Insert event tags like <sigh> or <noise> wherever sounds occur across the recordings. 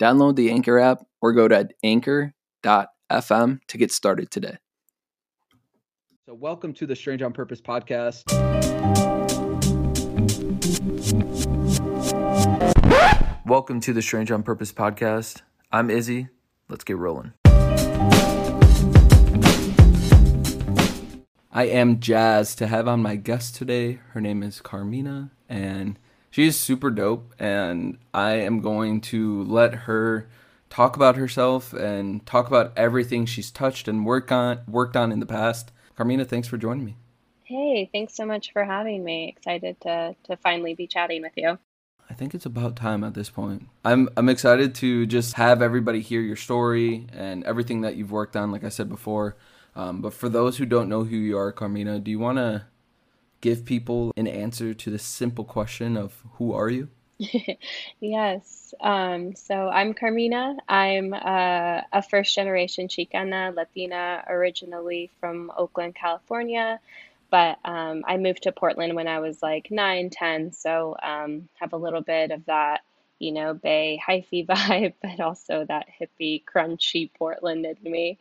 download the Anchor app or go to anchor.fm to get started today. So, welcome to the Strange on Purpose podcast. Welcome to the Strange on Purpose podcast. I'm Izzy. Let's get rolling. I am jazzed to have on my guest today. Her name is Carmina, and she's super dope. And I am going to let her talk about herself and talk about everything she's touched and worked on worked on in the past. Carmina, thanks for joining me. Hey, thanks so much for having me. Excited to to finally be chatting with you. I think it's about time at this point. I'm I'm excited to just have everybody hear your story and everything that you've worked on like I said before. Um, but for those who don't know who you are, Carmina, do you want to give people an answer to the simple question of who are you? <laughs> yes. Um, so I'm Carmina. I'm uh, a first generation Chicana Latina, originally from Oakland, California. But um, I moved to Portland when I was like nine, 10. So um, have a little bit of that, you know, Bay hyphy <laughs> vibe, but also that hippie, crunchy Portland in me.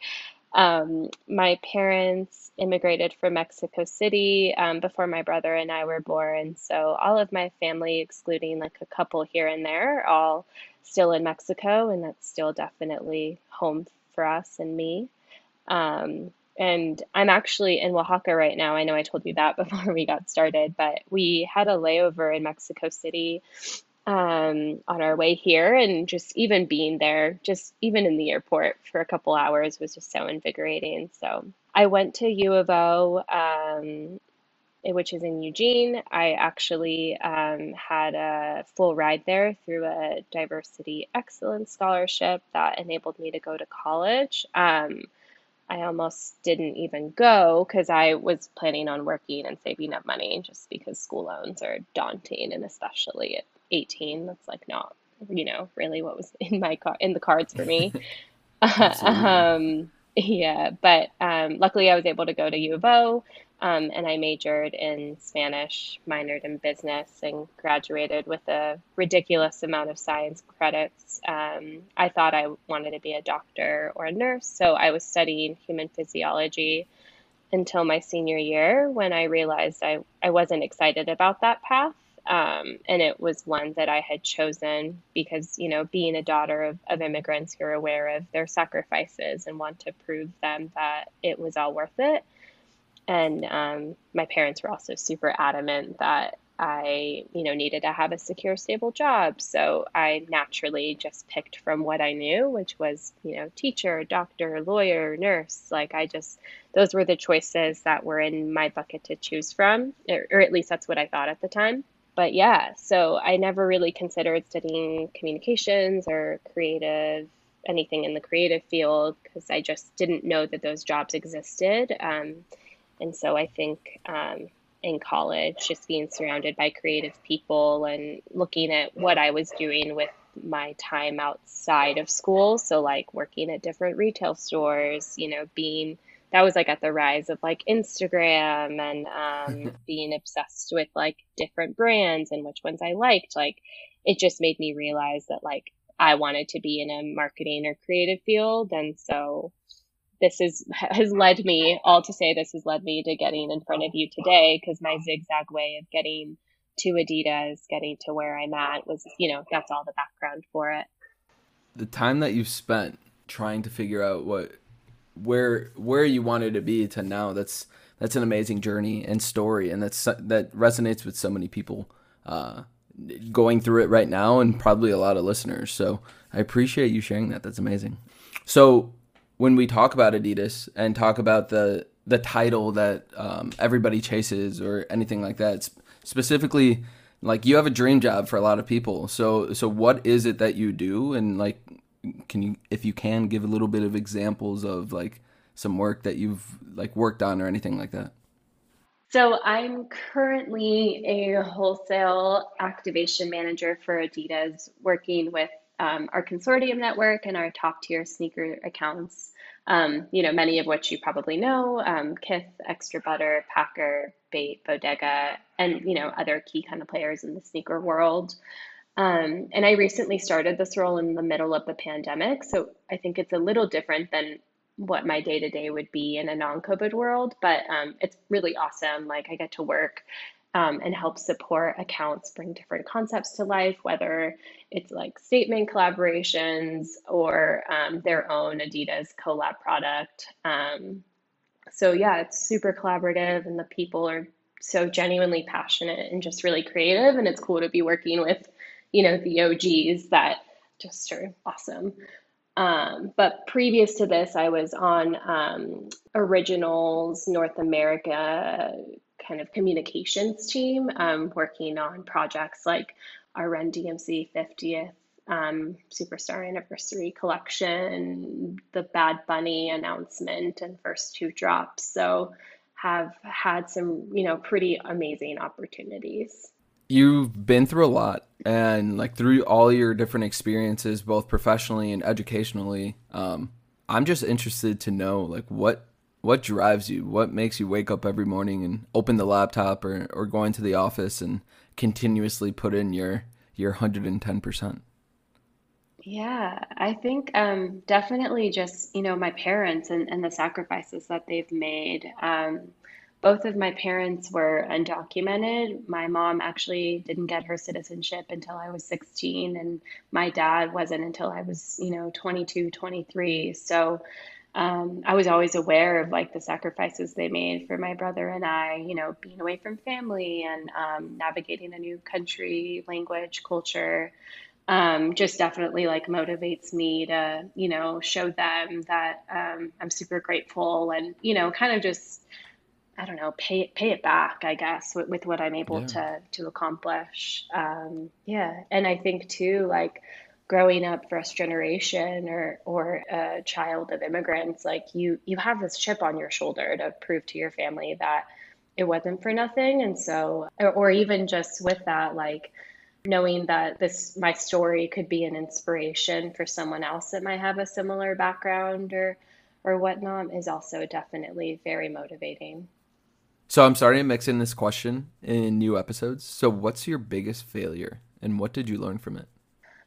Um, my parents immigrated from Mexico City um, before my brother and I were born. So all of my family, excluding like a couple here and there, are all still in Mexico, and that's still definitely home for us and me. Um, and I'm actually in Oaxaca right now. I know I told you that <laughs> before we got started, but we had a layover in Mexico City um, on our way here. And just even being there, just even in the airport for a couple hours was just so invigorating. So I went to U of O, um, eh, which is in Eugene. I actually um, had a full ride there through a diversity excellence scholarship that enabled me to go to college. Um, I almost didn't even go because I was planning on working and saving up money just because school loans are daunting and especially at 18 that's like not you know really what was <laughs> in my car in the cards for me. <laughs> <laughs> Um, yeah but um, luckily i was able to go to u of o um, and i majored in spanish minored in business and graduated with a ridiculous amount of science credits. Um, i thought i wanted to be a doctor or a nurse so i was studying human physiology until my senior year when i realized i, I wasn't excited about that path um, and it was one that I had chosen because, you know, being a daughter of, of immigrants, you're aware of their sacrifices and want to prove them that it was all worth it. And um, my parents were also super adamant that I, you know, needed to have a secure, stable job. So I naturally just picked from what I knew, which was, you know, teacher, doctor, lawyer, nurse. Like I just, those were the choices that were in my bucket to choose from, or, or at least that's what I thought at the time but yeah, so I never really considered studying communications or creative, anything in the creative field, because I just didn't know that those jobs existed. Um, and so I think um, in college, just being surrounded by creative people and looking at what I was doing with my time outside of school. So, like working at different retail stores, you know, being that was like at the rise of like Instagram and um, <laughs> being obsessed with like different brands and which ones I liked. Like it just made me realize that like I wanted to be in a marketing or creative field. And so this is <laughs> has led me all to say this has led me to getting in front of you today because my zigzag way of getting to Adidas, getting to where I'm at was, you know, that's all the background for it. The time that you've spent trying to figure out what where where you wanted to be to now that's that's an amazing journey and story and that's that resonates with so many people uh, going through it right now and probably a lot of listeners. So i appreciate you sharing that. That's amazing. So when we talk about adidas and talk about the the title that um, everybody chases or anything like that it's specifically like you have a dream job for a lot of people. So so what is it that you do? And like can you, if you can, give a little bit of examples of like some work that you've like worked on or anything like that? So I'm currently a wholesale activation manager for Adidas, working with um, our consortium network and our top tier sneaker accounts. Um, you know, many of which you probably know: um, Kith, Extra Butter, Packer, Bait, Bodega, and you know other key kind of players in the sneaker world. Um, and I recently started this role in the middle of the pandemic, so I think it's a little different than what my day to day would be in a non COVID world, but um, it's really awesome. Like I get to work um, and help support accounts bring different concepts to life, whether it's like statement collaborations or um, their own Adidas collab product. Um, so, yeah, it's super collaborative, and the people are so genuinely passionate and just really creative. And it's cool to be working with, you know, the OGs that just are awesome. Um, but previous to this, I was on um, Originals North America kind of communications team, um, working on projects like our Run DMC 50th um, Superstar Anniversary collection, the Bad Bunny announcement, and first two drops. So have had some, you know, pretty amazing opportunities you've been through a lot and like through all your different experiences both professionally and educationally um, i'm just interested to know like what what drives you? What makes you wake up every morning and open the laptop or, or go into the office and continuously put in your your 110% yeah i think um, definitely just you know my parents and, and the sacrifices that they've made um, both of my parents were undocumented. My mom actually didn't get her citizenship until I was 16, and my dad wasn't until I was, you know, 22, 23. So um, I was always aware of like the sacrifices they made for my brother and I, you know, being away from family and um, navigating a new country, language, culture. Um, just definitely like motivates me to, you know, show them that um, I'm super grateful and, you know, kind of just I don't know, pay pay it back, I guess, with, with what I'm able yeah. to to accomplish. Um, yeah, and I think too, like growing up first generation or or a child of immigrants, like you you have this chip on your shoulder to prove to your family that it wasn't for nothing, and so or, or even just with that, like knowing that this my story could be an inspiration for someone else that might have a similar background or or whatnot is also definitely very motivating. So I'm starting to mix in this question in new episodes. So what's your biggest failure and what did you learn from it?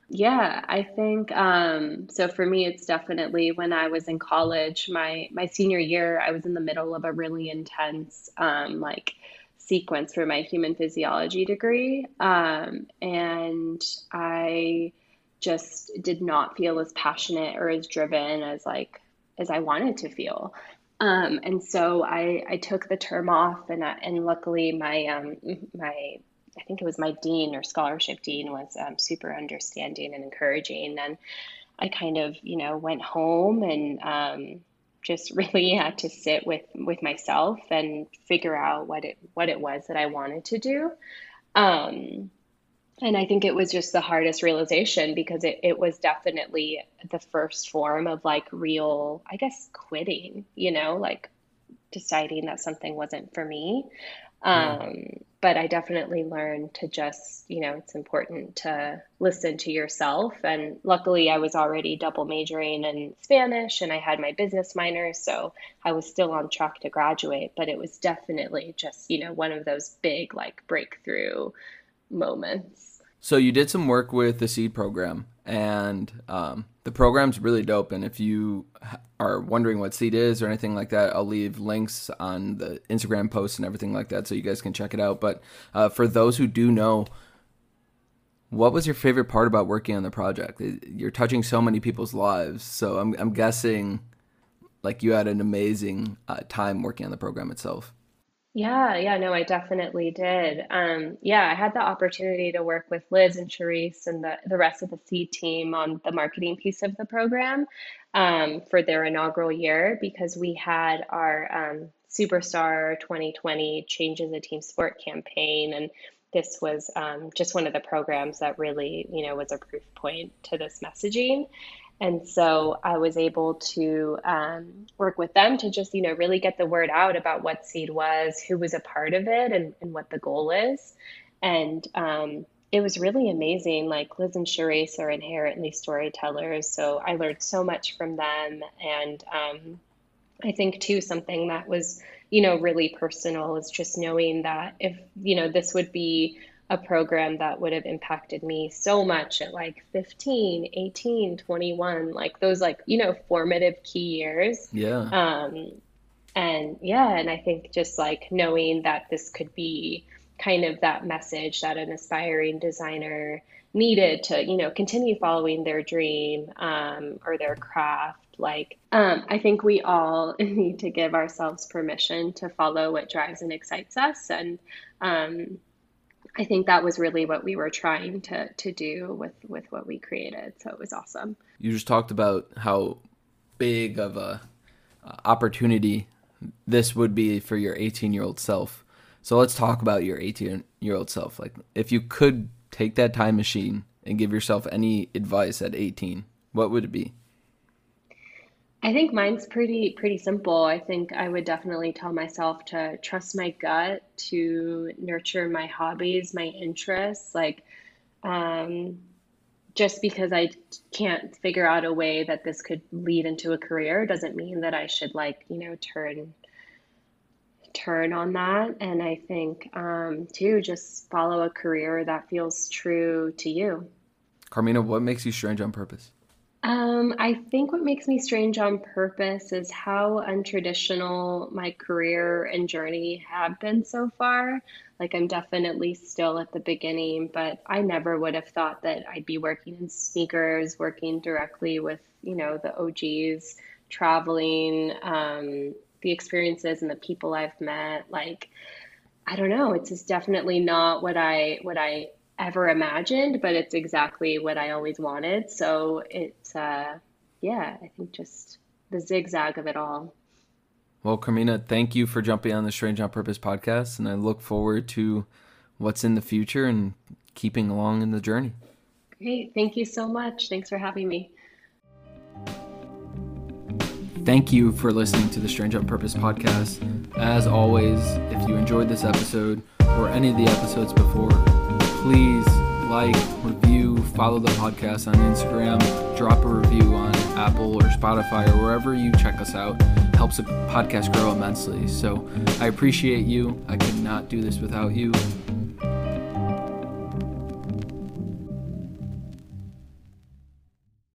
Yeah, I think um, so. For me, it's definitely when I was in college. My my senior year, I was in the middle of a really intense um, like sequence for my human physiology degree, um, and I just did not feel as passionate or as driven as like as I wanted to feel. Um, and so I, I took the term off, and I, and luckily my um, my I think it was my dean or scholarship dean was um, super understanding and encouraging, and I kind of you know went home and um, just <laughs> really had to sit with with myself and figure out what it what it was that I wanted to do. Um, and I think it was just the hardest realization because it, it was definitely the first form of like real, I guess, quitting, you know, like deciding that something wasn't for me. Um, But I definitely learned to just, you know, it's important to listen to yourself. And luckily, I was already double majoring in Spanish and I had my business minor. So I was still on track to graduate. But it was definitely just, you know, one of those big like breakthrough moments. So you did some work with the Seed program, and um, the program's really dope. And if you are wondering what Seed is or anything like that, I'll leave links on the Instagram posts and everything like that, so you guys can check it out. But uh, for those who do know, what was your favorite part about working on the project? You're touching so many people's lives, so I'm, I'm guessing like you had an amazing uh, time working on the program itself. Yeah, yeah, no, I definitely did. Um, yeah, I had the opportunity to work with Liz and Charisse and the, the rest of the Seed team on the marketing piece of the program um, for their inaugural year because we had our um, Superstar 2020 Change Is a Team Sport campaign. And this was um, just one of the programs that really, you know, was a proof point to this messaging. And so I was able to um, work with them to just, you know, really get the word out about what Seed was, who was a part of it, and, and what the goal is. And um, it was really amazing. Like Liz and Charisse are inherently storytellers. So I learned so much from them. And um, I think, too, something that was, you know, really personal is just knowing that if, you know, this would be a program that would have impacted me so much at like 15 18 21 like those like you know formative key years. Yeah. Um and yeah and i think just like knowing that this could be kind of that message that an aspiring designer needed to you know continue following their dream um, or their craft like um, i think we all <laughs> need to give ourselves permission to follow what drives and excites us. And um, I think that was really what we were trying to to do with with what we created. So it was awesome. You just talked about how big of a uh, opportunity this would be for your 18 year old self. So let's talk about your 18 year old self. Like, if you could take that time machine and give yourself any advice at 18, what would it be? I think mine's pretty pretty simple. I think I would definitely tell myself to trust my gut, to nurture my hobbies, my interests. Like, um, just because I can't figure out a way that this could lead into a career doesn't mean that I should like you know turn turn on that. And I think um, too, just follow a career that feels true to you. Carmina, what makes you strange on purpose? Um, I think what makes me strange on purpose is how untraditional my career and journey have been so far. Like, I'm definitely still at the beginning, but I never would have thought that I'd be working in sneakers, working directly with, you know, the OGs, traveling, um, the experiences and the people I've met. Like, I don't know, it's just definitely not what I what I ever imagined, but it's exactly what I always wanted. So it's, uh, yeah, I think just the zigzag of it all. Well, Carmina, thank you for jumping on the Strange on Purpose podcast, and I look forward to what's in the future and keeping along in the journey. Great. Thank you so much. Thanks for having me. Thank you for listening to the Strange on Purpose podcast. As always, if you enjoyed this episode or any of the episodes before, please like, review, follow the podcast on Instagram, drop a review on Apple or Spotify or wherever you check us out. Helps the podcast grow immensely. So I appreciate you. I could not do this without you.